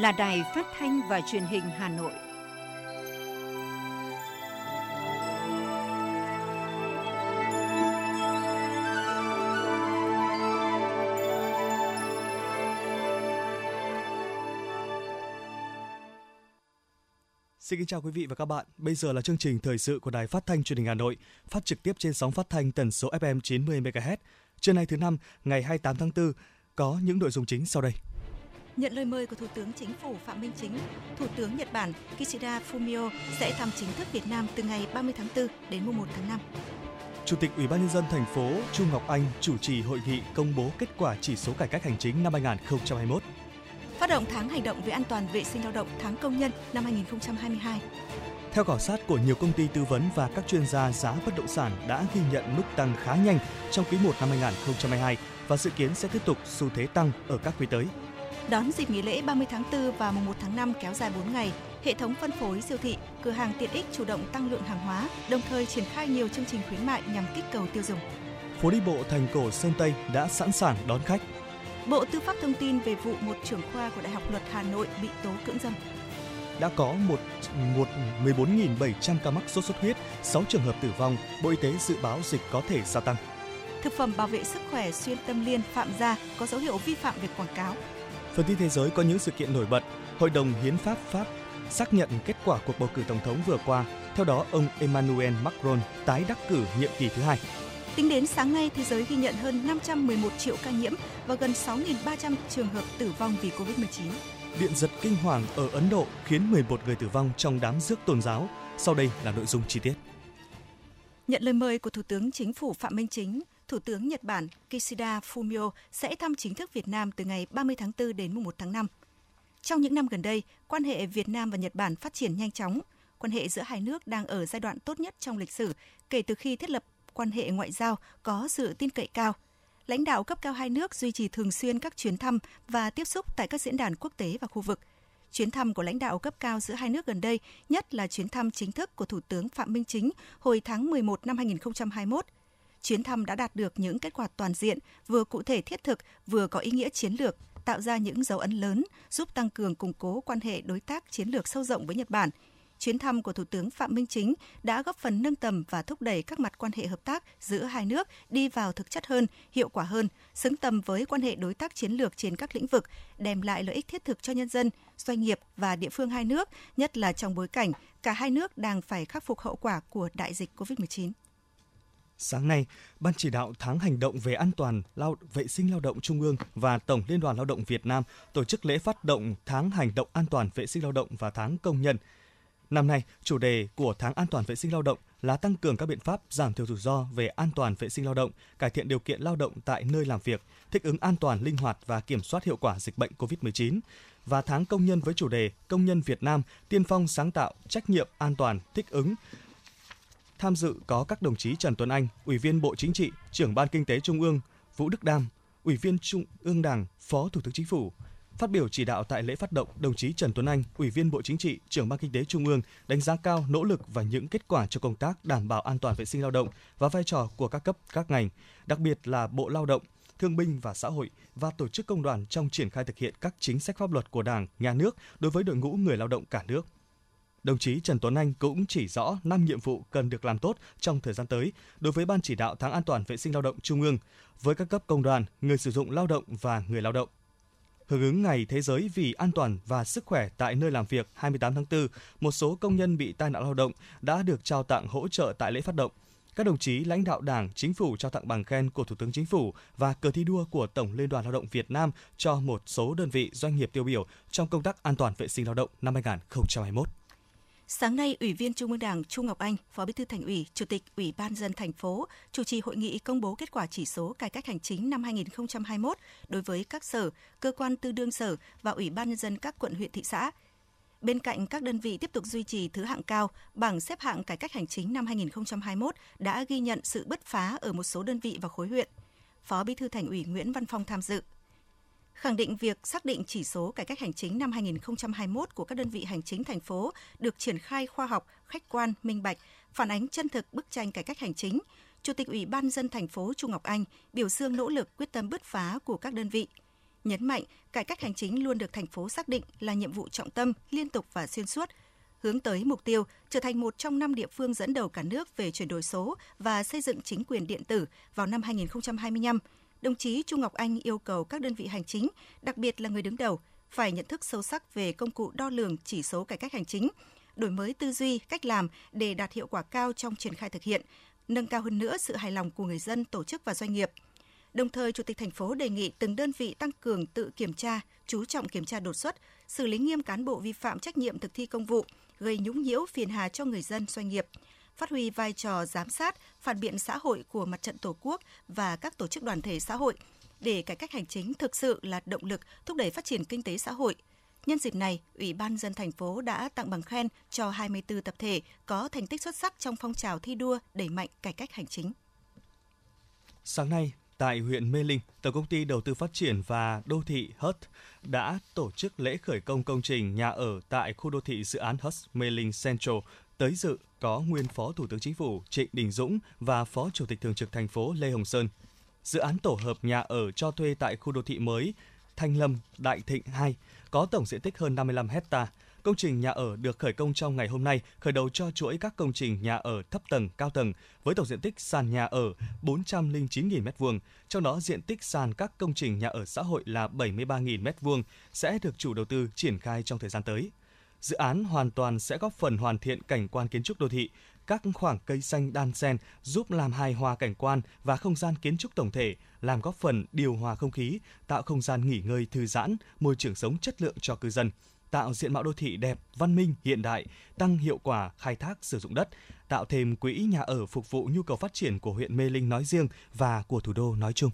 là Đài Phát thanh và Truyền hình Hà Nội. Xin kính chào quý vị và các bạn. Bây giờ là chương trình thời sự của Đài Phát thanh Truyền hình Hà Nội, phát trực tiếp trên sóng phát thanh tần số FM 90 MHz. Trưa nay thứ năm, ngày 28 tháng 4, có những nội dung chính sau đây. Nhận lời mời của Thủ tướng Chính phủ Phạm Minh Chính, Thủ tướng Nhật Bản Kishida Fumio sẽ thăm chính thức Việt Nam từ ngày 30 tháng 4 đến mùng 1 tháng 5. Chủ tịch Ủy ban nhân dân thành phố Chu Ngọc Anh chủ trì hội nghị công bố kết quả chỉ số cải cách hành chính năm 2021. Phát động tháng hành động về an toàn vệ sinh lao động tháng công nhân năm 2022. Theo khảo sát của nhiều công ty tư vấn và các chuyên gia, giá bất động sản đã ghi nhận mức tăng khá nhanh trong quý 1 năm 2022 và dự kiến sẽ tiếp tục xu thế tăng ở các quý tới. Đón dịp nghỉ lễ 30 tháng 4 và mùng 1 tháng 5 kéo dài 4 ngày, hệ thống phân phối siêu thị, cửa hàng tiện ích chủ động tăng lượng hàng hóa, đồng thời triển khai nhiều chương trình khuyến mại nhằm kích cầu tiêu dùng. Phố đi bộ thành cổ Sơn Tây đã sẵn sàng đón khách. Bộ Tư pháp thông tin về vụ một trưởng khoa của Đại học Luật Hà Nội bị tố cưỡng dâm. Đã có một, một 14.700 ca mắc sốt xuất huyết, 6 trường hợp tử vong, Bộ Y tế dự báo dịch có thể gia tăng. Thực phẩm bảo vệ sức khỏe xuyên tâm liên phạm gia có dấu hiệu vi phạm việc quảng cáo. Phần tin thế giới có những sự kiện nổi bật. Hội đồng Hiến pháp Pháp xác nhận kết quả cuộc bầu cử tổng thống vừa qua. Theo đó, ông Emmanuel Macron tái đắc cử nhiệm kỳ thứ hai. Tính đến sáng nay, thế giới ghi nhận hơn 511 triệu ca nhiễm và gần 6.300 trường hợp tử vong vì Covid-19. Điện giật kinh hoàng ở Ấn Độ khiến 11 người tử vong trong đám rước tôn giáo. Sau đây là nội dung chi tiết. Nhận lời mời của Thủ tướng Chính phủ Phạm Minh Chính, Thủ tướng Nhật Bản Kishida Fumio sẽ thăm chính thức Việt Nam từ ngày 30 tháng 4 đến mùng 1 tháng 5. Trong những năm gần đây, quan hệ Việt Nam và Nhật Bản phát triển nhanh chóng. Quan hệ giữa hai nước đang ở giai đoạn tốt nhất trong lịch sử kể từ khi thiết lập quan hệ ngoại giao có sự tin cậy cao. Lãnh đạo cấp cao hai nước duy trì thường xuyên các chuyến thăm và tiếp xúc tại các diễn đàn quốc tế và khu vực. Chuyến thăm của lãnh đạo cấp cao giữa hai nước gần đây, nhất là chuyến thăm chính thức của Thủ tướng Phạm Minh Chính hồi tháng 11 năm 2021. Chuyến thăm đã đạt được những kết quả toàn diện, vừa cụ thể thiết thực, vừa có ý nghĩa chiến lược, tạo ra những dấu ấn lớn, giúp tăng cường củng cố quan hệ đối tác chiến lược sâu rộng với Nhật Bản, chuyến thăm của Thủ tướng Phạm Minh Chính đã góp phần nâng tầm và thúc đẩy các mặt quan hệ hợp tác giữa hai nước đi vào thực chất hơn, hiệu quả hơn, xứng tầm với quan hệ đối tác chiến lược trên các lĩnh vực, đem lại lợi ích thiết thực cho nhân dân, doanh nghiệp và địa phương hai nước, nhất là trong bối cảnh cả hai nước đang phải khắc phục hậu quả của đại dịch COVID-19. Sáng nay, Ban chỉ đạo tháng hành động về an toàn lao vệ sinh lao động Trung ương và Tổng Liên đoàn Lao động Việt Nam tổ chức lễ phát động tháng hành động an toàn vệ sinh lao động và tháng công nhân. Năm nay, chủ đề của tháng an toàn vệ sinh lao động là tăng cường các biện pháp giảm thiểu rủi ro về an toàn vệ sinh lao động, cải thiện điều kiện lao động tại nơi làm việc, thích ứng an toàn, linh hoạt và kiểm soát hiệu quả dịch bệnh COVID-19 và tháng công nhân với chủ đề Công nhân Việt Nam tiên phong sáng tạo, trách nhiệm, an toàn, thích ứng. Tham dự có các đồng chí Trần Tuấn Anh, Ủy viên Bộ Chính trị, Trưởng ban Kinh tế Trung ương, Vũ Đức Đam, Ủy viên Trung ương Đảng, Phó Thủ tướng Chính phủ, Phát biểu chỉ đạo tại lễ phát động, đồng chí Trần Tuấn Anh, Ủy viên Bộ Chính trị, Trưởng ban Kinh tế Trung ương đánh giá cao nỗ lực và những kết quả cho công tác đảm bảo an toàn vệ sinh lao động và vai trò của các cấp các ngành, đặc biệt là Bộ Lao động, Thương binh và Xã hội và tổ chức công đoàn trong triển khai thực hiện các chính sách pháp luật của Đảng, Nhà nước đối với đội ngũ người lao động cả nước. Đồng chí Trần Tuấn Anh cũng chỉ rõ 5 nhiệm vụ cần được làm tốt trong thời gian tới đối với Ban chỉ đạo tháng an toàn vệ sinh lao động Trung ương với các cấp công đoàn, người sử dụng lao động và người lao động. Hưởng ứng Ngày Thế giới vì an toàn và sức khỏe tại nơi làm việc 28 tháng 4, một số công nhân bị tai nạn lao động đã được trao tặng hỗ trợ tại lễ phát động. Các đồng chí lãnh đạo Đảng, Chính phủ trao tặng bằng khen của Thủ tướng Chính phủ và cờ thi đua của Tổng Liên đoàn Lao động Việt Nam cho một số đơn vị doanh nghiệp tiêu biểu trong công tác an toàn vệ sinh lao động năm 2021. Sáng nay, Ủy viên Trung ương Đảng Trung Ngọc Anh, Phó Bí thư Thành ủy, Chủ tịch Ủy ban dân thành phố chủ trì hội nghị công bố kết quả chỉ số cải cách hành chính năm 2021 đối với các sở, cơ quan tư đương sở và Ủy ban nhân dân các quận huyện thị xã. Bên cạnh các đơn vị tiếp tục duy trì thứ hạng cao, bảng xếp hạng cải cách hành chính năm 2021 đã ghi nhận sự bứt phá ở một số đơn vị và khối huyện. Phó Bí thư Thành ủy Nguyễn Văn Phong tham dự khẳng định việc xác định chỉ số cải cách hành chính năm 2021 của các đơn vị hành chính thành phố được triển khai khoa học, khách quan, minh bạch, phản ánh chân thực bức tranh cải cách hành chính. Chủ tịch Ủy ban dân thành phố Trung Ngọc Anh biểu dương nỗ lực quyết tâm bứt phá của các đơn vị. nhấn mạnh cải cách hành chính luôn được thành phố xác định là nhiệm vụ trọng tâm, liên tục và xuyên suốt, hướng tới mục tiêu trở thành một trong năm địa phương dẫn đầu cả nước về chuyển đổi số và xây dựng chính quyền điện tử vào năm 2025. Đồng chí Trung Ngọc Anh yêu cầu các đơn vị hành chính, đặc biệt là người đứng đầu, phải nhận thức sâu sắc về công cụ đo lường chỉ số cải cách hành chính, đổi mới tư duy, cách làm để đạt hiệu quả cao trong triển khai thực hiện, nâng cao hơn nữa sự hài lòng của người dân, tổ chức và doanh nghiệp. Đồng thời, Chủ tịch thành phố đề nghị từng đơn vị tăng cường tự kiểm tra, chú trọng kiểm tra đột xuất, xử lý nghiêm cán bộ vi phạm trách nhiệm thực thi công vụ, gây nhũng nhiễu phiền hà cho người dân doanh nghiệp, phát huy vai trò giám sát, phản biện xã hội của mặt trận Tổ quốc và các tổ chức đoàn thể xã hội để cải cách hành chính thực sự là động lực thúc đẩy phát triển kinh tế xã hội. Nhân dịp này, Ủy ban dân thành phố đã tặng bằng khen cho 24 tập thể có thành tích xuất sắc trong phong trào thi đua đẩy mạnh cải cách hành chính. Sáng nay, tại huyện Mê Linh, Tổng công ty Đầu tư Phát triển và Đô thị HUT đã tổ chức lễ khởi công công trình nhà ở tại khu đô thị dự án HUT Mê Linh Central. Tới dự có nguyên Phó Thủ tướng Chính phủ Trịnh Đình Dũng và Phó Chủ tịch Thường trực thành phố Lê Hồng Sơn. Dự án tổ hợp nhà ở cho thuê tại khu đô thị mới Thanh Lâm, Đại Thịnh 2 có tổng diện tích hơn 55 hecta. Công trình nhà ở được khởi công trong ngày hôm nay, khởi đầu cho chuỗi các công trình nhà ở thấp tầng, cao tầng với tổng diện tích sàn nhà ở 409.000 m2, trong đó diện tích sàn các công trình nhà ở xã hội là 73.000 m2 sẽ được chủ đầu tư triển khai trong thời gian tới. Dự án hoàn toàn sẽ góp phần hoàn thiện cảnh quan kiến trúc đô thị, các khoảng cây xanh đan xen giúp làm hài hòa cảnh quan và không gian kiến trúc tổng thể, làm góp phần điều hòa không khí, tạo không gian nghỉ ngơi thư giãn, môi trường sống chất lượng cho cư dân tạo diện mạo đô thị đẹp, văn minh, hiện đại, tăng hiệu quả khai thác sử dụng đất, tạo thêm quỹ nhà ở phục vụ nhu cầu phát triển của huyện Mê Linh nói riêng và của thủ đô nói chung.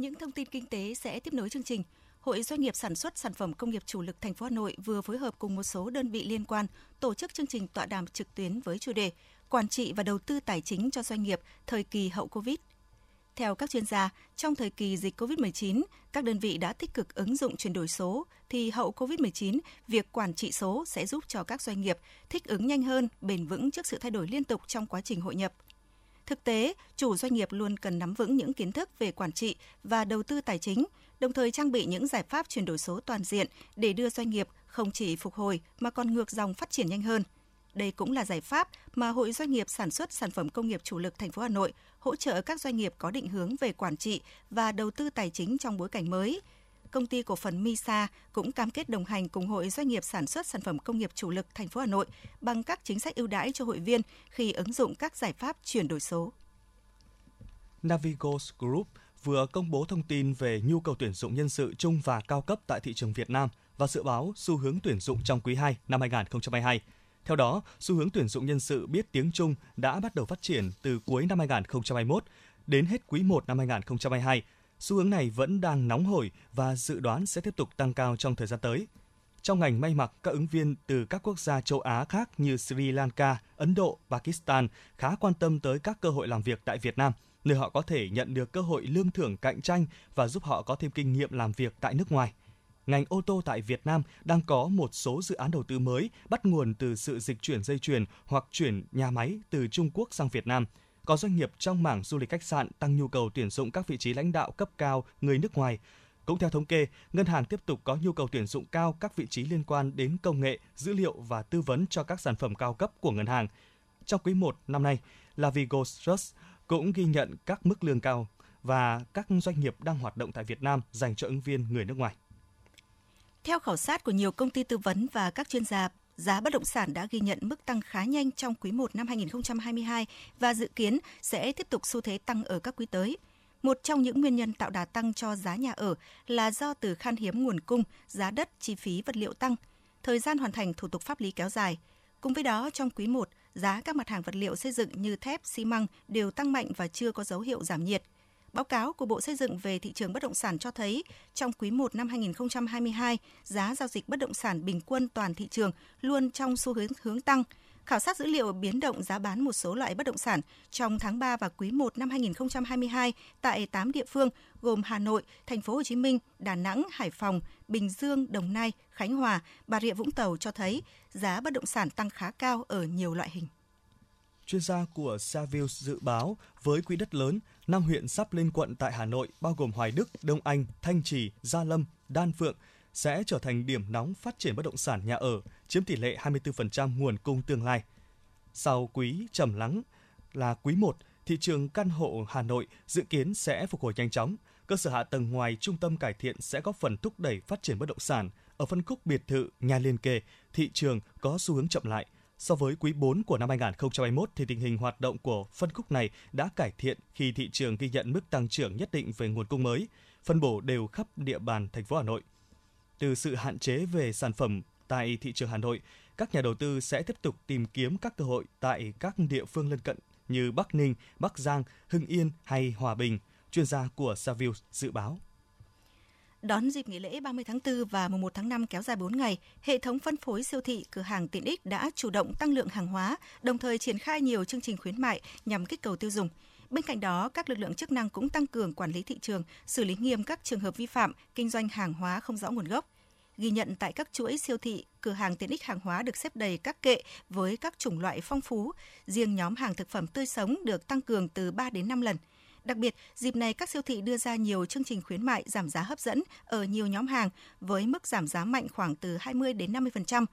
Những thông tin kinh tế sẽ tiếp nối chương trình. Hội Doanh nghiệp sản xuất sản phẩm công nghiệp chủ lực thành phố Hà Nội vừa phối hợp cùng một số đơn vị liên quan tổ chức chương trình tọa đàm trực tuyến với chủ đề Quản trị và đầu tư tài chính cho doanh nghiệp thời kỳ hậu Covid. Theo các chuyên gia, trong thời kỳ dịch COVID-19, các đơn vị đã tích cực ứng dụng chuyển đổi số, thì hậu COVID-19, việc quản trị số sẽ giúp cho các doanh nghiệp thích ứng nhanh hơn, bền vững trước sự thay đổi liên tục trong quá trình hội nhập – Thực tế, chủ doanh nghiệp luôn cần nắm vững những kiến thức về quản trị và đầu tư tài chính, đồng thời trang bị những giải pháp chuyển đổi số toàn diện để đưa doanh nghiệp không chỉ phục hồi mà còn ngược dòng phát triển nhanh hơn. Đây cũng là giải pháp mà Hội Doanh nghiệp sản xuất sản phẩm công nghiệp chủ lực thành phố Hà Nội hỗ trợ các doanh nghiệp có định hướng về quản trị và đầu tư tài chính trong bối cảnh mới, công ty cổ phần Misa cũng cam kết đồng hành cùng Hội Doanh nghiệp sản xuất sản phẩm công nghiệp chủ lực thành phố Hà Nội bằng các chính sách ưu đãi cho hội viên khi ứng dụng các giải pháp chuyển đổi số. Navigos Group vừa công bố thông tin về nhu cầu tuyển dụng nhân sự chung và cao cấp tại thị trường Việt Nam và dự báo xu hướng tuyển dụng trong quý 2 năm 2022. Theo đó, xu hướng tuyển dụng nhân sự biết tiếng Trung đã bắt đầu phát triển từ cuối năm 2021 đến hết quý 1 năm 2022 Xu hướng này vẫn đang nóng hổi và dự đoán sẽ tiếp tục tăng cao trong thời gian tới. Trong ngành may mặc, các ứng viên từ các quốc gia châu Á khác như Sri Lanka, Ấn Độ, Pakistan khá quan tâm tới các cơ hội làm việc tại Việt Nam, nơi họ có thể nhận được cơ hội lương thưởng cạnh tranh và giúp họ có thêm kinh nghiệm làm việc tại nước ngoài. Ngành ô tô tại Việt Nam đang có một số dự án đầu tư mới bắt nguồn từ sự dịch chuyển dây chuyền hoặc chuyển nhà máy từ Trung Quốc sang Việt Nam – có doanh nghiệp trong mảng du lịch khách sạn tăng nhu cầu tuyển dụng các vị trí lãnh đạo cấp cao người nước ngoài. Cũng theo thống kê, ngân hàng tiếp tục có nhu cầu tuyển dụng cao các vị trí liên quan đến công nghệ, dữ liệu và tư vấn cho các sản phẩm cao cấp của ngân hàng. Trong quý 1 năm nay, Lavigo Trust cũng ghi nhận các mức lương cao và các doanh nghiệp đang hoạt động tại Việt Nam dành cho ứng viên người nước ngoài. Theo khảo sát của nhiều công ty tư vấn và các chuyên gia, giá bất động sản đã ghi nhận mức tăng khá nhanh trong quý 1 năm 2022 và dự kiến sẽ tiếp tục xu thế tăng ở các quý tới. Một trong những nguyên nhân tạo đà tăng cho giá nhà ở là do từ khan hiếm nguồn cung, giá đất, chi phí vật liệu tăng, thời gian hoàn thành thủ tục pháp lý kéo dài. Cùng với đó, trong quý 1, giá các mặt hàng vật liệu xây dựng như thép, xi măng đều tăng mạnh và chưa có dấu hiệu giảm nhiệt – Báo cáo của Bộ Xây dựng về thị trường bất động sản cho thấy, trong quý 1 năm 2022, giá giao dịch bất động sản bình quân toàn thị trường luôn trong xu hướng hướng tăng. khảo sát dữ liệu biến động giá bán một số loại bất động sản trong tháng 3 và quý 1 năm 2022 tại 8 địa phương gồm Hà Nội, Thành phố Hồ Chí Minh, Đà Nẵng, Hải Phòng, Bình Dương, Đồng Nai, Khánh Hòa, Bà Rịa Vũng Tàu cho thấy giá bất động sản tăng khá cao ở nhiều loại hình. Chuyên gia của Savills dự báo với quỹ đất lớn, năm huyện sắp lên quận tại Hà Nội bao gồm Hoài Đức, Đông Anh, Thanh Trì, Gia Lâm, Đan Phượng sẽ trở thành điểm nóng phát triển bất động sản nhà ở, chiếm tỷ lệ 24% nguồn cung tương lai. Sau quý trầm lắng là quý 1, thị trường căn hộ Hà Nội dự kiến sẽ phục hồi nhanh chóng. Cơ sở hạ tầng ngoài trung tâm cải thiện sẽ góp phần thúc đẩy phát triển bất động sản. Ở phân khúc biệt thự, nhà liên kề, thị trường có xu hướng chậm lại – So với quý 4 của năm 2021 thì tình hình hoạt động của phân khúc này đã cải thiện khi thị trường ghi nhận mức tăng trưởng nhất định về nguồn cung mới, phân bổ đều khắp địa bàn thành phố Hà Nội. Từ sự hạn chế về sản phẩm tại thị trường Hà Nội, các nhà đầu tư sẽ tiếp tục tìm kiếm các cơ hội tại các địa phương lân cận như Bắc Ninh, Bắc Giang, Hưng Yên hay Hòa Bình, chuyên gia của Savills dự báo. Đón dịp nghỉ lễ 30 tháng 4 và mùng 1 tháng 5 kéo dài 4 ngày, hệ thống phân phối siêu thị, cửa hàng tiện ích đã chủ động tăng lượng hàng hóa, đồng thời triển khai nhiều chương trình khuyến mại nhằm kích cầu tiêu dùng. Bên cạnh đó, các lực lượng chức năng cũng tăng cường quản lý thị trường, xử lý nghiêm các trường hợp vi phạm kinh doanh hàng hóa không rõ nguồn gốc. Ghi nhận tại các chuỗi siêu thị, cửa hàng tiện ích hàng hóa được xếp đầy các kệ với các chủng loại phong phú. Riêng nhóm hàng thực phẩm tươi sống được tăng cường từ 3 đến 5 lần – Đặc biệt, dịp này các siêu thị đưa ra nhiều chương trình khuyến mại giảm giá hấp dẫn ở nhiều nhóm hàng với mức giảm giá mạnh khoảng từ 20 đến 50%.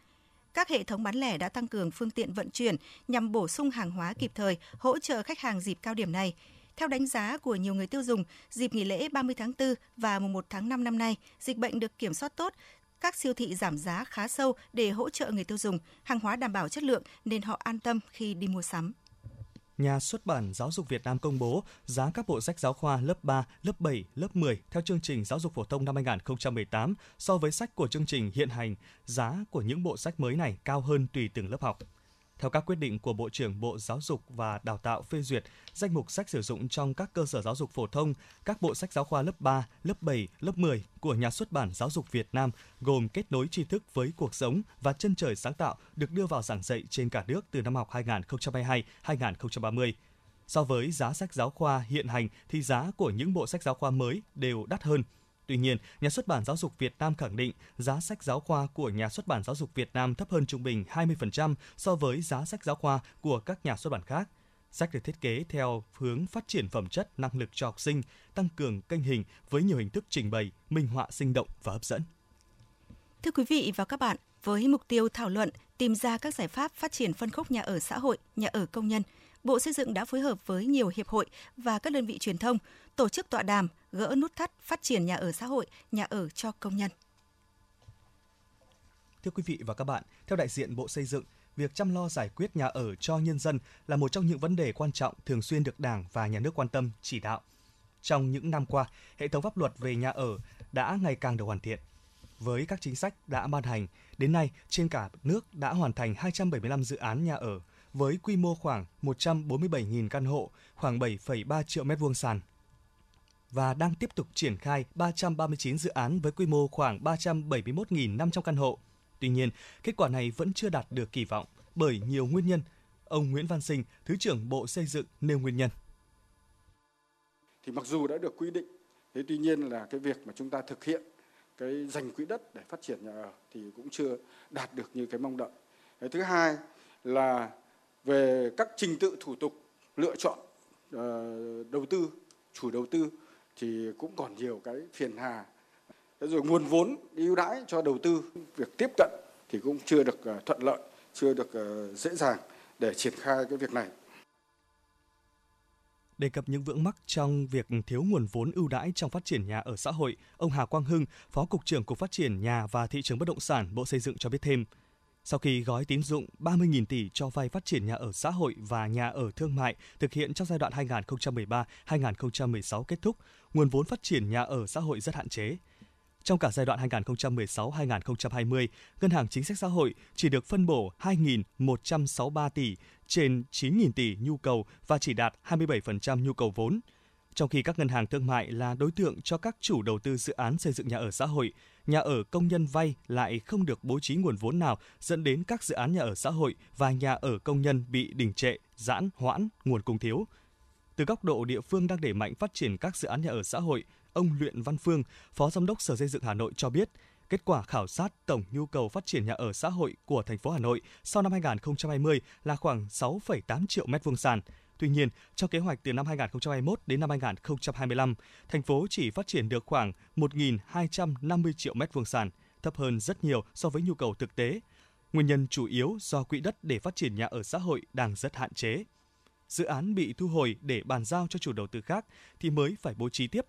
Các hệ thống bán lẻ đã tăng cường phương tiện vận chuyển nhằm bổ sung hàng hóa kịp thời, hỗ trợ khách hàng dịp cao điểm này. Theo đánh giá của nhiều người tiêu dùng, dịp nghỉ lễ 30 tháng 4 và mùng 1 tháng 5 năm nay, dịch bệnh được kiểm soát tốt, các siêu thị giảm giá khá sâu để hỗ trợ người tiêu dùng, hàng hóa đảm bảo chất lượng nên họ an tâm khi đi mua sắm. Nhà xuất bản Giáo dục Việt Nam công bố giá các bộ sách giáo khoa lớp 3, lớp 7, lớp 10 theo chương trình giáo dục phổ thông năm 2018 so với sách của chương trình hiện hành, giá của những bộ sách mới này cao hơn tùy từng lớp học. Theo các quyết định của Bộ trưởng Bộ Giáo dục và Đào tạo phê duyệt, danh mục sách sử dụng trong các cơ sở giáo dục phổ thông, các bộ sách giáo khoa lớp 3, lớp 7, lớp 10 của nhà xuất bản Giáo dục Việt Nam gồm kết nối tri thức với cuộc sống và chân trời sáng tạo được đưa vào giảng dạy trên cả nước từ năm học 2022-2030. So với giá sách giáo khoa hiện hành thì giá của những bộ sách giáo khoa mới đều đắt hơn – Tuy nhiên, Nhà xuất bản Giáo dục Việt Nam khẳng định giá sách giáo khoa của Nhà xuất bản Giáo dục Việt Nam thấp hơn trung bình 20% so với giá sách giáo khoa của các nhà xuất bản khác. Sách được thiết kế theo hướng phát triển phẩm chất, năng lực cho học sinh, tăng cường kênh hình với nhiều hình thức trình bày, minh họa sinh động và hấp dẫn. Thưa quý vị và các bạn, với mục tiêu thảo luận, tìm ra các giải pháp phát triển phân khúc nhà ở xã hội, nhà ở công nhân – Bộ Xây dựng đã phối hợp với nhiều hiệp hội và các đơn vị truyền thông tổ chức tọa đàm gỡ nút thắt phát triển nhà ở xã hội, nhà ở cho công nhân. Thưa quý vị và các bạn, theo đại diện Bộ Xây dựng, việc chăm lo giải quyết nhà ở cho nhân dân là một trong những vấn đề quan trọng thường xuyên được Đảng và Nhà nước quan tâm, chỉ đạo. Trong những năm qua, hệ thống pháp luật về nhà ở đã ngày càng được hoàn thiện. Với các chính sách đã ban hành, đến nay trên cả nước đã hoàn thành 275 dự án nhà ở, với quy mô khoảng 147.000 căn hộ, khoảng 7,3 triệu mét vuông sàn và đang tiếp tục triển khai 339 dự án với quy mô khoảng 371.500 căn hộ. Tuy nhiên, kết quả này vẫn chưa đạt được kỳ vọng bởi nhiều nguyên nhân. Ông Nguyễn Văn Sinh, Thứ trưởng Bộ Xây dựng nêu nguyên nhân. Thì mặc dù đã được quy định, thế tuy nhiên là cái việc mà chúng ta thực hiện cái dành quỹ đất để phát triển nhà ở thì cũng chưa đạt được như cái mong đợi. Cái thứ hai là về các trình tự thủ tục lựa chọn ờ, đầu tư chủ đầu tư thì cũng còn nhiều cái phiền hà. Thế rồi nguồn vốn ưu đãi cho đầu tư việc tiếp cận thì cũng chưa được ờ, thuận lợi chưa được ờ, dễ dàng để triển khai cái việc này. Đề cập những vướng mắc trong việc thiếu nguồn vốn ưu đãi trong phát triển nhà ở xã hội, ông Hà Quang Hưng, Phó Cục trưởng Cục Phát triển Nhà và Thị trường Bất động sản Bộ Xây dựng cho biết thêm, sau khi gói tín dụng 30.000 tỷ cho vay phát triển nhà ở xã hội và nhà ở thương mại thực hiện trong giai đoạn 2013-2016 kết thúc, nguồn vốn phát triển nhà ở xã hội rất hạn chế. Trong cả giai đoạn 2016-2020, Ngân hàng Chính sách Xã hội chỉ được phân bổ 2.163 tỷ trên 9.000 tỷ nhu cầu và chỉ đạt 27% nhu cầu vốn. Trong khi các ngân hàng thương mại là đối tượng cho các chủ đầu tư dự án xây dựng nhà ở xã hội, nhà ở công nhân vay lại không được bố trí nguồn vốn nào dẫn đến các dự án nhà ở xã hội và nhà ở công nhân bị đình trệ, giãn, hoãn, nguồn cung thiếu. Từ góc độ địa phương đang đẩy mạnh phát triển các dự án nhà ở xã hội, ông Luyện Văn Phương, Phó Giám đốc Sở Xây dựng Hà Nội cho biết, kết quả khảo sát tổng nhu cầu phát triển nhà ở xã hội của thành phố Hà Nội sau năm 2020 là khoảng 6,8 triệu mét vuông sàn. Tuy nhiên, trong kế hoạch từ năm 2021 đến năm 2025, thành phố chỉ phát triển được khoảng 1.250 triệu mét vuông sàn, thấp hơn rất nhiều so với nhu cầu thực tế. Nguyên nhân chủ yếu do quỹ đất để phát triển nhà ở xã hội đang rất hạn chế. Dự án bị thu hồi để bàn giao cho chủ đầu tư khác thì mới phải bố trí tiếp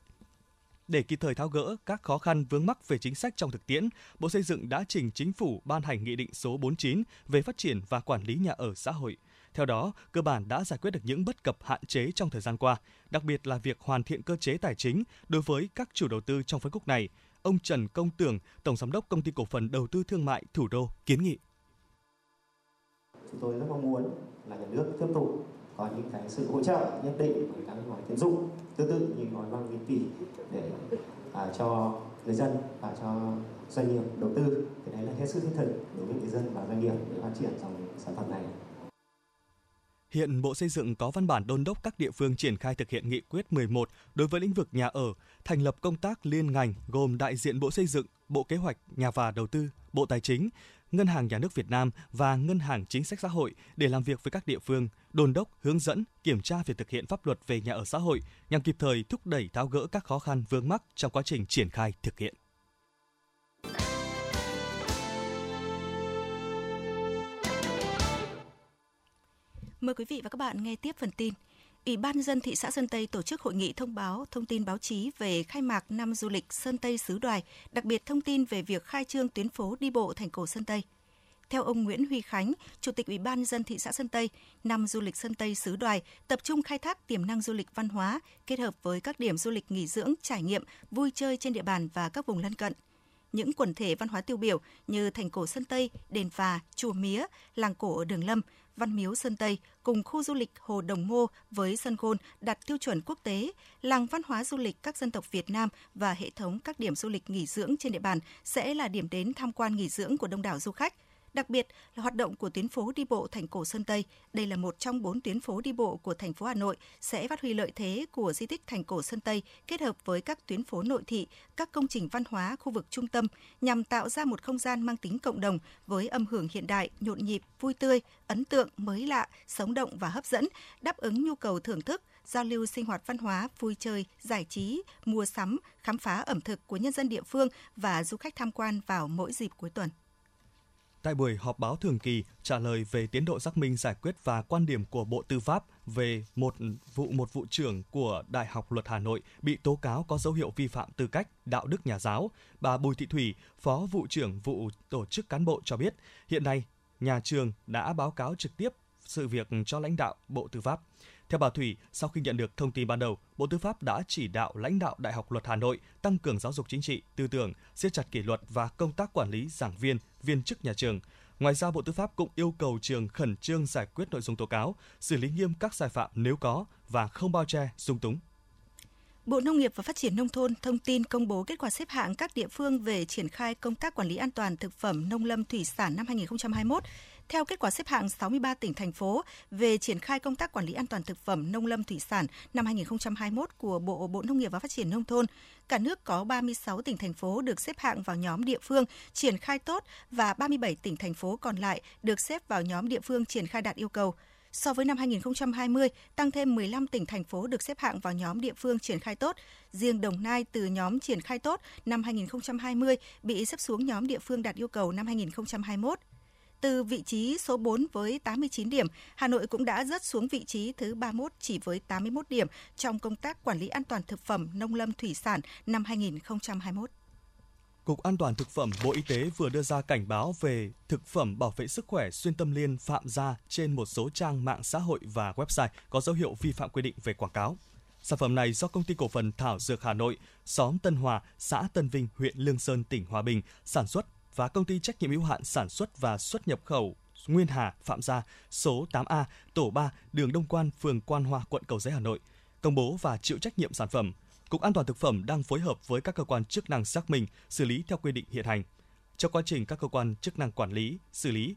để kịp thời tháo gỡ các khó khăn vướng mắc về chính sách trong thực tiễn, Bộ Xây dựng đã trình Chính phủ ban hành Nghị định số 49 về phát triển và quản lý nhà ở xã hội. Theo đó, cơ bản đã giải quyết được những bất cập hạn chế trong thời gian qua, đặc biệt là việc hoàn thiện cơ chế tài chính đối với các chủ đầu tư trong phân khúc này. Ông Trần Công Tường, Tổng Giám đốc Công ty Cổ phần Đầu tư Thương mại Thủ đô kiến nghị. Chúng tôi rất mong muốn là nhà nước tiếp tục có những cái sự hỗ trợ nhất định với các gói tín dụng tương tự như gói vay nghìn tỷ để à, cho người dân và cho doanh nghiệp đầu tư cái đấy là hết sức thiết thực đối với người dân và doanh nghiệp để phát triển dòng sản phẩm này Hiện Bộ Xây dựng có văn bản đôn đốc các địa phương triển khai thực hiện nghị quyết 11 đối với lĩnh vực nhà ở, thành lập công tác liên ngành gồm đại diện Bộ Xây dựng, Bộ Kế hoạch, Nhà và Đầu tư, Bộ Tài chính, Ngân hàng Nhà nước Việt Nam và Ngân hàng Chính sách Xã hội để làm việc với các địa phương, đôn đốc, hướng dẫn, kiểm tra việc thực hiện pháp luật về nhà ở xã hội nhằm kịp thời thúc đẩy tháo gỡ các khó khăn vướng mắc trong quá trình triển khai thực hiện. Mời quý vị và các bạn nghe tiếp phần tin. Ủy ban dân thị xã Sơn Tây tổ chức hội nghị thông báo thông tin báo chí về khai mạc năm du lịch Sơn Tây xứ Đoài, đặc biệt thông tin về việc khai trương tuyến phố đi bộ thành cổ Sơn Tây. Theo ông Nguyễn Huy Khánh, Chủ tịch Ủy ban dân thị xã Sơn Tây, năm du lịch Sơn Tây xứ Đoài tập trung khai thác tiềm năng du lịch văn hóa kết hợp với các điểm du lịch nghỉ dưỡng, trải nghiệm, vui chơi trên địa bàn và các vùng lân cận – những quần thể văn hóa tiêu biểu như thành cổ Sơn Tây, đền Phà, chùa Mía, làng cổ ở Đường Lâm, Văn Miếu Sơn Tây cùng khu du lịch Hồ Đồng Mô với sân gôn đạt tiêu chuẩn quốc tế, làng văn hóa du lịch các dân tộc Việt Nam và hệ thống các điểm du lịch nghỉ dưỡng trên địa bàn sẽ là điểm đến tham quan nghỉ dưỡng của đông đảo du khách – Đặc biệt là hoạt động của tuyến phố đi bộ thành cổ Sơn Tây. Đây là một trong bốn tuyến phố đi bộ của thành phố Hà Nội sẽ phát huy lợi thế của di tích thành cổ Sơn Tây kết hợp với các tuyến phố nội thị, các công trình văn hóa khu vực trung tâm nhằm tạo ra một không gian mang tính cộng đồng với âm hưởng hiện đại, nhộn nhịp, vui tươi, ấn tượng, mới lạ, sống động và hấp dẫn, đáp ứng nhu cầu thưởng thức, giao lưu sinh hoạt văn hóa, vui chơi, giải trí, mua sắm, khám phá ẩm thực của nhân dân địa phương và du khách tham quan vào mỗi dịp cuối tuần. Tại buổi họp báo thường kỳ trả lời về tiến độ xác minh giải quyết và quan điểm của Bộ Tư pháp về một vụ một vụ trưởng của Đại học Luật Hà Nội bị tố cáo có dấu hiệu vi phạm tư cách đạo đức nhà giáo, bà Bùi Thị Thủy, Phó vụ trưởng vụ tổ chức cán bộ cho biết, hiện nay nhà trường đã báo cáo trực tiếp sự việc cho lãnh đạo Bộ Tư pháp. Theo bà Thủy, sau khi nhận được thông tin ban đầu, Bộ Tư pháp đã chỉ đạo lãnh đạo Đại học Luật Hà Nội tăng cường giáo dục chính trị, tư tưởng, siết chặt kỷ luật và công tác quản lý giảng viên, viên chức nhà trường. Ngoài ra, Bộ Tư pháp cũng yêu cầu trường khẩn trương giải quyết nội dung tố cáo, xử lý nghiêm các sai phạm nếu có và không bao che, dung túng. Bộ Nông nghiệp và Phát triển Nông thôn thông tin công bố kết quả xếp hạng các địa phương về triển khai công tác quản lý an toàn thực phẩm nông lâm thủy sản năm 2021 theo kết quả xếp hạng 63 tỉnh thành phố về triển khai công tác quản lý an toàn thực phẩm nông lâm thủy sản năm 2021 của Bộ Bộ Nông nghiệp và Phát triển nông thôn, cả nước có 36 tỉnh thành phố được xếp hạng vào nhóm địa phương triển khai tốt và 37 tỉnh thành phố còn lại được xếp vào nhóm địa phương triển khai đạt yêu cầu. So với năm 2020, tăng thêm 15 tỉnh thành phố được xếp hạng vào nhóm địa phương triển khai tốt. Riêng Đồng Nai từ nhóm triển khai tốt năm 2020 bị xếp xuống nhóm địa phương đạt yêu cầu năm 2021. Từ vị trí số 4 với 89 điểm, Hà Nội cũng đã rớt xuống vị trí thứ 31 chỉ với 81 điểm trong công tác quản lý an toàn thực phẩm nông lâm thủy sản năm 2021. Cục An toàn Thực phẩm Bộ Y tế vừa đưa ra cảnh báo về thực phẩm bảo vệ sức khỏe xuyên tâm liên phạm gia trên một số trang mạng xã hội và website có dấu hiệu vi phạm quy định về quảng cáo. Sản phẩm này do công ty cổ phần Thảo Dược Hà Nội, xóm Tân Hòa, xã Tân Vinh, huyện Lương Sơn, tỉnh Hòa Bình sản xuất và công ty trách nhiệm hữu hạn sản xuất và xuất nhập khẩu Nguyên Hà Phạm Gia, số 8A, tổ 3, đường Đông Quan, phường Quan Hoa, quận Cầu Giấy, Hà Nội. công bố và chịu trách nhiệm sản phẩm. Cục An toàn thực phẩm đang phối hợp với các cơ quan chức năng xác minh, xử lý theo quy định hiện hành. Trong quá trình các cơ quan chức năng quản lý, xử lý,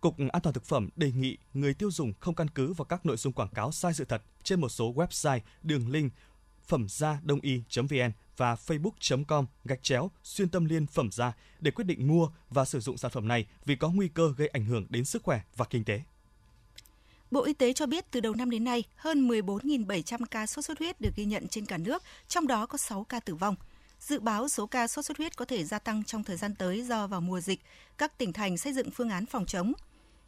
Cục An toàn thực phẩm đề nghị người tiêu dùng không căn cứ vào các nội dung quảng cáo sai sự thật trên một số website, đường link phẩm gia đông y.vn và facebook.com gạch chéo xuyên tâm liên phẩm gia để quyết định mua và sử dụng sản phẩm này vì có nguy cơ gây ảnh hưởng đến sức khỏe và kinh tế. Bộ Y tế cho biết từ đầu năm đến nay, hơn 14.700 ca sốt xuất huyết được ghi nhận trên cả nước, trong đó có 6 ca tử vong. Dự báo số ca sốt xuất huyết có thể gia tăng trong thời gian tới do vào mùa dịch, các tỉnh thành xây dựng phương án phòng chống.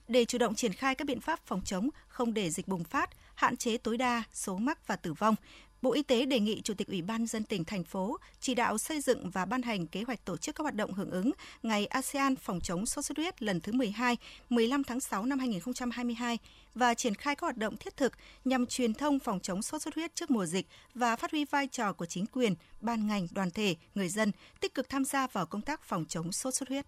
Để chủ động triển khai các biện pháp phòng chống, không để dịch bùng phát, hạn chế tối đa số mắc và tử vong, Bộ Y tế đề nghị Chủ tịch Ủy ban dân tỉnh, thành phố chỉ đạo xây dựng và ban hành kế hoạch tổ chức các hoạt động hưởng ứng Ngày ASEAN phòng chống sốt xuất huyết lần thứ 12, 15 tháng 6 năm 2022 và triển khai các hoạt động thiết thực nhằm truyền thông phòng chống sốt xuất huyết trước mùa dịch và phát huy vai trò của chính quyền, ban ngành, đoàn thể, người dân tích cực tham gia vào công tác phòng chống sốt xuất huyết.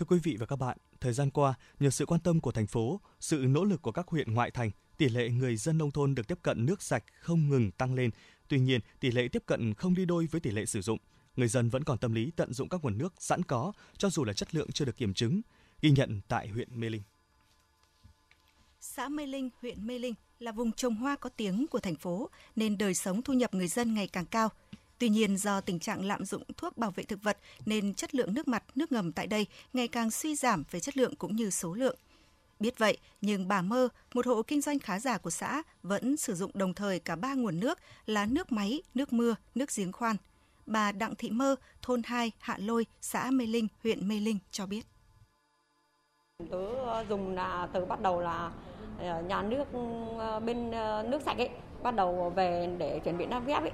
Thưa quý vị và các bạn, thời gian qua, nhờ sự quan tâm của thành phố, sự nỗ lực của các huyện ngoại thành, tỷ lệ người dân nông thôn được tiếp cận nước sạch không ngừng tăng lên. Tuy nhiên, tỷ lệ tiếp cận không đi đôi với tỷ lệ sử dụng. Người dân vẫn còn tâm lý tận dụng các nguồn nước sẵn có, cho dù là chất lượng chưa được kiểm chứng, ghi nhận tại huyện Mê Linh. Xã Mê Linh, huyện Mê Linh là vùng trồng hoa có tiếng của thành phố, nên đời sống thu nhập người dân ngày càng cao – Tuy nhiên do tình trạng lạm dụng thuốc bảo vệ thực vật nên chất lượng nước mặt, nước ngầm tại đây ngày càng suy giảm về chất lượng cũng như số lượng. Biết vậy, nhưng bà Mơ, một hộ kinh doanh khá giả của xã, vẫn sử dụng đồng thời cả ba nguồn nước là nước máy, nước mưa, nước giếng khoan. Bà Đặng Thị Mơ, thôn 2, Hạ Lôi, xã Mê Linh, huyện Mê Linh cho biết. Tớ ờ, dùng là từ bắt đầu là ờ, nhà nước ờ, bên nước sạch ấy, bắt đầu về để chuẩn bị nắp ghép ấy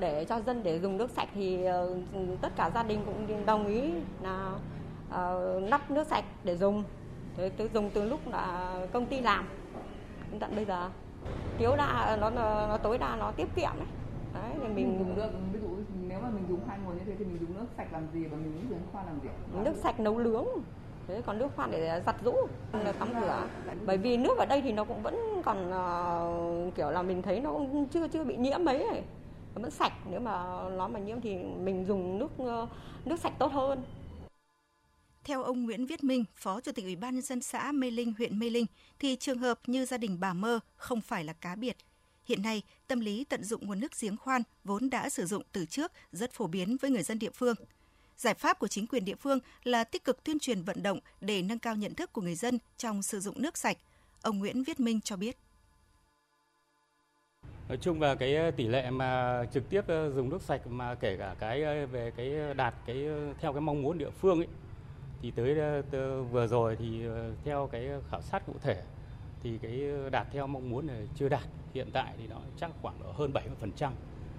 để cho dân để dùng nước sạch thì ờ, tất cả gia đình cũng đồng ý là ờ, nắp nước sạch để dùng. Thế tôi dùng từ lúc là công ty làm đến tận bây giờ. Thiếu đa nó nó tối đa nó tiết kiệm đấy đấy thì mình dùng nước ví dụ nếu mà mình dùng hai nguồn như thế thì mình dùng nước sạch làm gì và mình dùng khoan làm gì nước sạch nấu nướng. Thế còn nước khoan để giặt rũ tắm rửa. Bởi vì nước ở đây thì nó cũng vẫn còn uh, kiểu là mình thấy nó cũng chưa chưa bị nhiễm mấy này nó vẫn sạch nếu mà nó mà nhiễm thì mình dùng nước ờ, nước sạch tốt hơn theo ông Nguyễn Viết Minh, Phó Chủ tịch Ủy ban nhân dân xã Mê Linh, huyện Mê Linh, thì trường hợp như gia đình bà Mơ không phải là cá biệt. Hiện nay, tâm lý tận dụng nguồn nước giếng khoan vốn đã sử dụng từ trước rất phổ biến với người dân địa phương. Giải pháp của chính quyền địa phương là tích cực tuyên truyền vận động để nâng cao nhận thức của người dân trong sử dụng nước sạch. Ông Nguyễn Viết Minh cho biết. Nói chung là cái ờ, tỷ lệ mà trực tiếp ờ, dùng nước sạch mà kể cả cái ờ, về cái đạt cái theo cái mong muốn địa phương ấy thì tới, tới vừa rồi thì theo cái khảo sát cụ thể thì cái đạt theo mong muốn này chưa đạt. Hiện tại thì nó chắc khoảng độ hơn 70%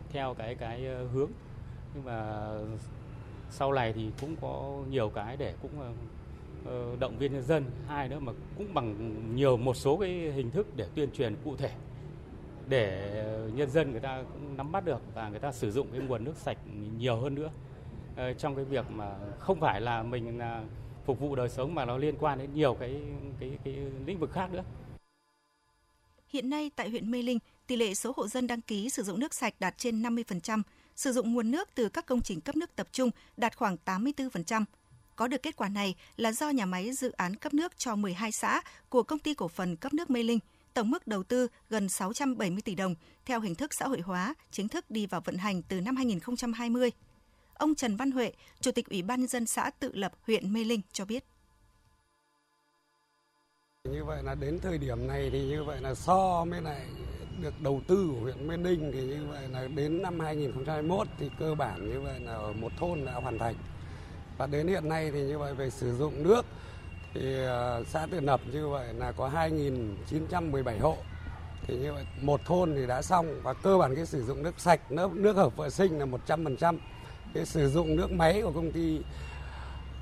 theo cái cái hướng. Nhưng mà sau này thì cũng có nhiều cái để cũng động viên nhân dân. Hai nữa mà cũng bằng nhiều một số cái hình thức để tuyên truyền cụ thể để nhân dân người ta cũng nắm bắt được và người ta sử dụng cái nguồn nước sạch nhiều hơn nữa ờ, trong cái việc mà không phải là mình là phục vụ đời sống mà nó liên quan đến nhiều cái cái cái lĩnh vực khác nữa. Hiện nay tại huyện Mê Linh, tỷ lệ số hộ dân đăng ký sử dụng nước sạch đạt trên 50%, sử dụng nguồn nước từ các công trình cấp nước tập trung đạt khoảng 84%. Có được kết quả này là do nhà máy dự án cấp nước cho 12 xã của công ty cổ phần cấp nước Mê Linh – tổng mức đầu tư gần 670 tỷ đồng theo hình thức xã hội hóa, chính thức đi vào vận hành từ năm 2020. Ông Trần Văn Huệ, Chủ tịch Ủy ban nhân dân xã Tự Lập, huyện Mê Linh cho biết. Như vậy là đến thời điểm này thì như vậy là so với lại được đầu tư của huyện Mê Linh thì như vậy là đến năm 2021 thì cơ bản như vậy là ở một thôn đã hoàn thành. Và đến hiện nay thì như vậy về sử dụng nước thì à, xã Tự Nập như vậy là có 2.917 hộ. Thì như vậy, một thôn thì đã xong và cơ bản cái sử dụng nước sạch, nước nước hợp vệ sinh là 100% cái sử dụng nước máy của công ty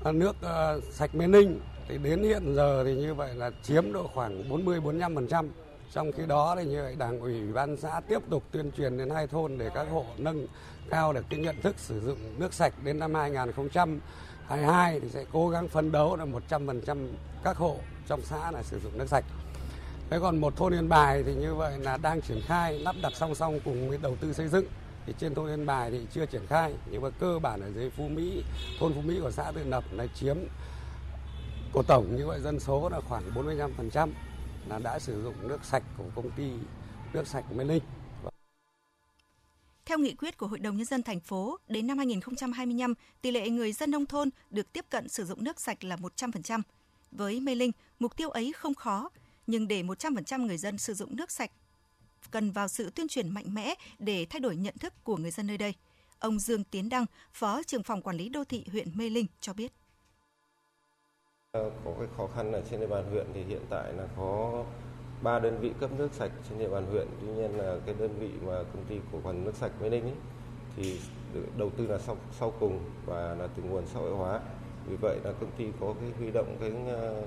à, nước à, sạch Mê Ninh thì đến hiện giờ thì như vậy là chiếm độ khoảng 40 45% Trong khi đó thì như vậy Đảng, ủy ban xã tiếp tục tuyên truyền đến hai thôn để các hộ nâng cao được cái nhận thức sử dụng nước sạch đến năm 22 thì sẽ cố gắng phấn đấu là 100% các hộ trong xã là sử dụng nước sạch. Thế còn một thôn Yên Bài thì như vậy là đang triển khai lắp đặt song song cùng với đầu tư xây dựng. Thì trên thôn Yên Bài thì chưa triển khai, nhưng mà cơ bản ở dưới Phú Mỹ, thôn Phú Mỹ của xã Tự Nập là chiếm của tổng như vậy dân số là khoảng 45% là đã sử dụng nước sạch của công ty nước sạch Mê Linh. Theo nghị quyết của Hội đồng Nhân dân thành phố, đến năm 2025, tỷ lệ người dân nông thôn được tiếp cận sử dụng nước sạch là 100%. Với Mê Linh, mục tiêu ấy không khó, nhưng để 100% người dân sử dụng nước sạch cần vào sự tuyên truyền mạnh mẽ để thay đổi nhận thức của người dân nơi đây. Ông Dương Tiến Đăng, Phó trưởng phòng quản lý đô thị huyện Mê Linh cho biết. Có cái khó khăn ở trên địa bàn huyện thì hiện tại là có 3 đơn vị cấp nước sạch trên địa bàn huyện. Tuy nhiên là cái đơn vị mà công ty cổ phần nước sạch Mê Linh ấy, thì đầu tư là sau sau cùng và là từ nguồn xã hội hóa. Vì vậy là công ty có cái huy động cái ờ,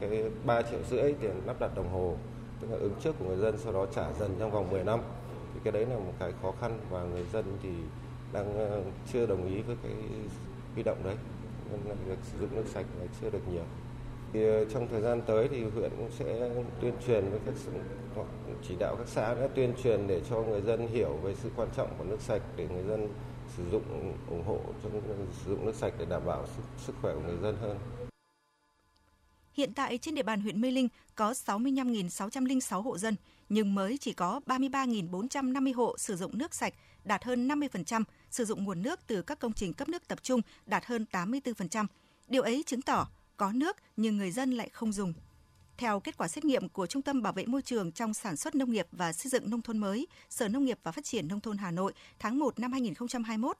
cái, cái 3 triệu rưỡi tiền lắp đặt đồng hồ tức là ứng trước của người dân sau đó trả dần trong vòng 10 năm thì cái đấy là một cái khó khăn và người dân thì đang ờ, chưa đồng ý với cái huy động đấy nên là việc sử dụng nước sạch là chưa được nhiều thì ờ, trong thời gian tới thì huyện cũng sẽ tuyên truyền với các hoặc chỉ đạo các xã đã tuyên truyền để cho người dân hiểu về sự quan trọng của nước sạch để người dân sử dụng ủng hộ trong sử dụng nước sạch để đảm bảo sức, sức khỏe của người dân hơn. Hiện tại trên địa bàn huyện Mê Linh có 65.606 hộ dân, nhưng mới chỉ có 33.450 hộ sử dụng nước sạch, đạt hơn 50%, sử dụng nguồn nước từ các công trình cấp nước tập trung đạt hơn 84%. Điều ấy chứng tỏ có nước nhưng người dân lại không dùng. Theo kết quả xét nghiệm của Trung tâm Bảo vệ môi trường trong sản xuất nông nghiệp và xây dựng nông thôn mới, Sở Nông nghiệp và Phát triển Nông thôn Hà Nội tháng 1 năm 2021,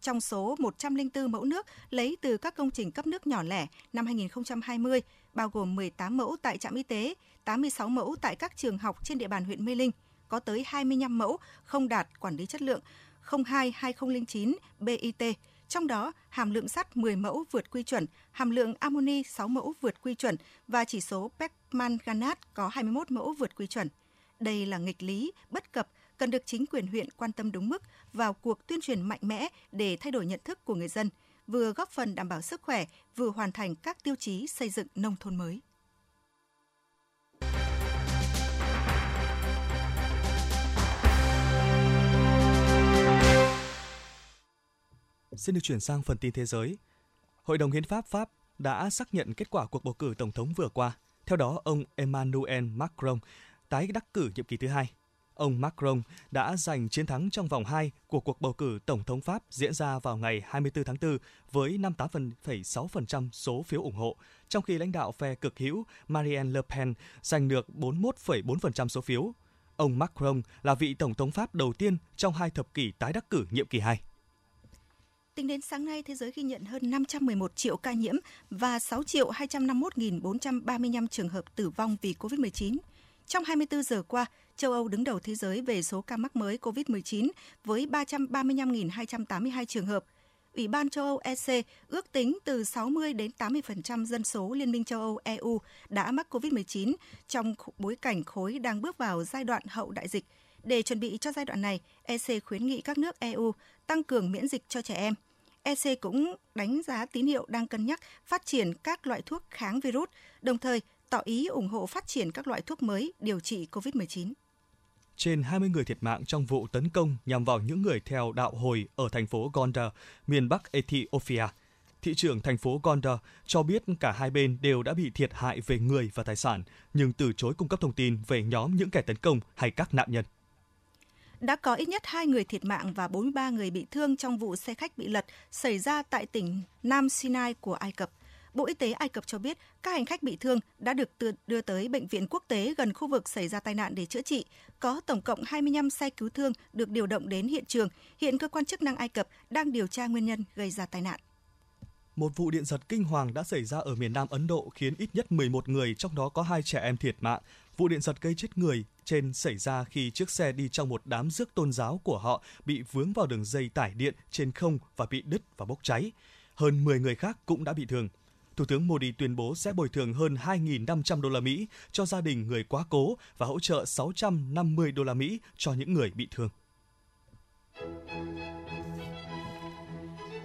trong số 104 mẫu nước lấy từ các công trình cấp nước nhỏ lẻ năm 2020, bao gồm 18 mẫu tại trạm y tế, 86 mẫu tại các trường học trên địa bàn huyện Mê Linh, có tới 25 mẫu không đạt quản lý chất lượng 02-2009 BIT, trong đó hàm lượng sắt 10 mẫu vượt quy chuẩn, hàm lượng amoni 6 mẫu vượt quy chuẩn và chỉ số permanganat có 21 mẫu vượt quy chuẩn. Đây là nghịch lý, bất cập cần được chính quyền huyện quan tâm đúng mức vào cuộc tuyên truyền mạnh mẽ để thay đổi nhận thức của người dân, vừa góp phần đảm bảo sức khỏe, vừa hoàn thành các tiêu chí xây dựng nông thôn mới. Xin được chuyển sang phần tin thế giới. Hội đồng Hiến pháp Pháp đã xác nhận kết quả cuộc bầu cử tổng thống vừa qua. Theo đó, ông Emmanuel Macron tái đắc cử nhiệm kỳ thứ hai. Ông Macron đã giành chiến thắng trong vòng 2 của cuộc bầu cử tổng thống Pháp diễn ra vào ngày 24 tháng 4 với 58,6% số phiếu ủng hộ, trong khi lãnh đạo phe cực hữu Marine Le Pen giành được 41,4% số phiếu. Ông Macron là vị tổng thống Pháp đầu tiên trong hai thập kỷ tái đắc cử nhiệm kỳ 2. Tính đến sáng nay, thế giới ghi nhận hơn 511 triệu ca nhiễm và 6 triệu 251.435 trường hợp tử vong vì COVID-19. Trong 24 giờ qua, châu Âu đứng đầu thế giới về số ca mắc mới COVID-19 với 335.282 trường hợp. Ủy ban châu Âu EC ước tính từ 60 đến 80% dân số Liên minh châu Âu EU đã mắc COVID-19 trong bối cảnh khối đang bước vào giai đoạn hậu đại dịch. Để chuẩn bị cho giai đoạn này, EC khuyến nghị các nước EU tăng cường miễn dịch cho trẻ em. EC cũng đánh giá tín hiệu đang cân nhắc phát triển các loại thuốc kháng virus, đồng thời tỏ ý ủng hộ phát triển các loại thuốc mới điều trị COVID-19. Trên 20 người thiệt mạng trong vụ tấn công nhằm vào những người theo đạo hồi ở thành phố Gondar, miền Bắc Ethiopia. Thị trưởng thành phố Gondar cho biết cả hai bên đều đã bị thiệt hại về người và tài sản, nhưng từ chối cung cấp thông tin về nhóm những kẻ tấn công hay các nạn nhân đã có ít nhất 2 người thiệt mạng và 43 người bị thương trong vụ xe khách bị lật xảy ra tại tỉnh Nam Sinai của Ai Cập. Bộ Y tế Ai Cập cho biết các hành khách bị thương đã được đưa tới bệnh viện quốc tế gần khu vực xảy ra tai nạn để chữa trị. Có tổng cộng 25 xe cứu thương được điều động đến hiện trường. Hiện cơ quan chức năng Ai Cập đang điều tra nguyên nhân gây ra tai nạn. Một vụ điện giật kinh hoàng đã xảy ra ở miền Nam Ấn Độ khiến ít nhất 11 người, trong đó có hai trẻ em thiệt mạng. Vụ điện giật gây chết người trên xảy ra khi chiếc xe đi trong một đám rước tôn giáo của họ bị vướng vào đường dây tải điện trên không và bị đứt và bốc cháy. Hơn 10 người khác cũng đã bị thương. Thủ tướng Modi tuyên bố sẽ bồi thường hơn 2.500 đô la Mỹ cho gia đình người quá cố và hỗ trợ 650 đô la Mỹ cho những người bị thương.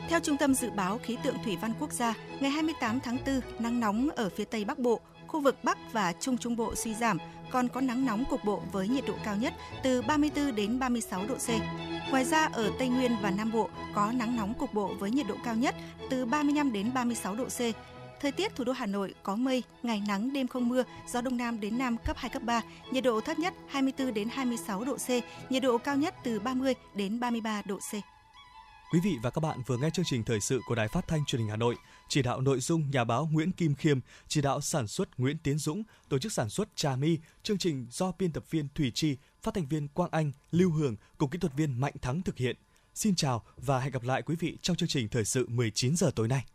Theo Trung tâm Dự báo Khí tượng Thủy văn Quốc gia, ngày 28 tháng 4, nắng nóng ở phía Tây Bắc Bộ, khu vực Bắc và Trung Trung Bộ suy giảm, còn có nắng nóng cục bộ với nhiệt độ cao nhất từ 34 đến 36 độ C. Ngoài ra, ở Tây Nguyên và Nam Bộ có nắng nóng cục bộ với nhiệt độ cao nhất từ 35 đến 36 độ C. Thời tiết thủ đô Hà Nội có mây, ngày nắng, đêm không mưa, gió đông nam đến nam cấp 2 cấp 3, nhiệt độ thấp nhất 24 đến 26 độ C, nhiệt độ cao nhất từ 30 đến 33 độ C. Quý vị và các bạn vừa nghe chương trình thời sự của Đài Phát thanh Truyền hình Hà Nội, chỉ đạo nội dung nhà báo Nguyễn Kim Khiêm, chỉ đạo sản xuất Nguyễn Tiến Dũng, tổ chức sản xuất Trà My, chương trình do biên tập viên Thủy Chi, phát thanh viên Quang Anh, Lưu Hường cùng kỹ thuật viên Mạnh Thắng thực hiện. Xin chào và hẹn gặp lại quý vị trong chương trình thời sự 19 giờ tối nay.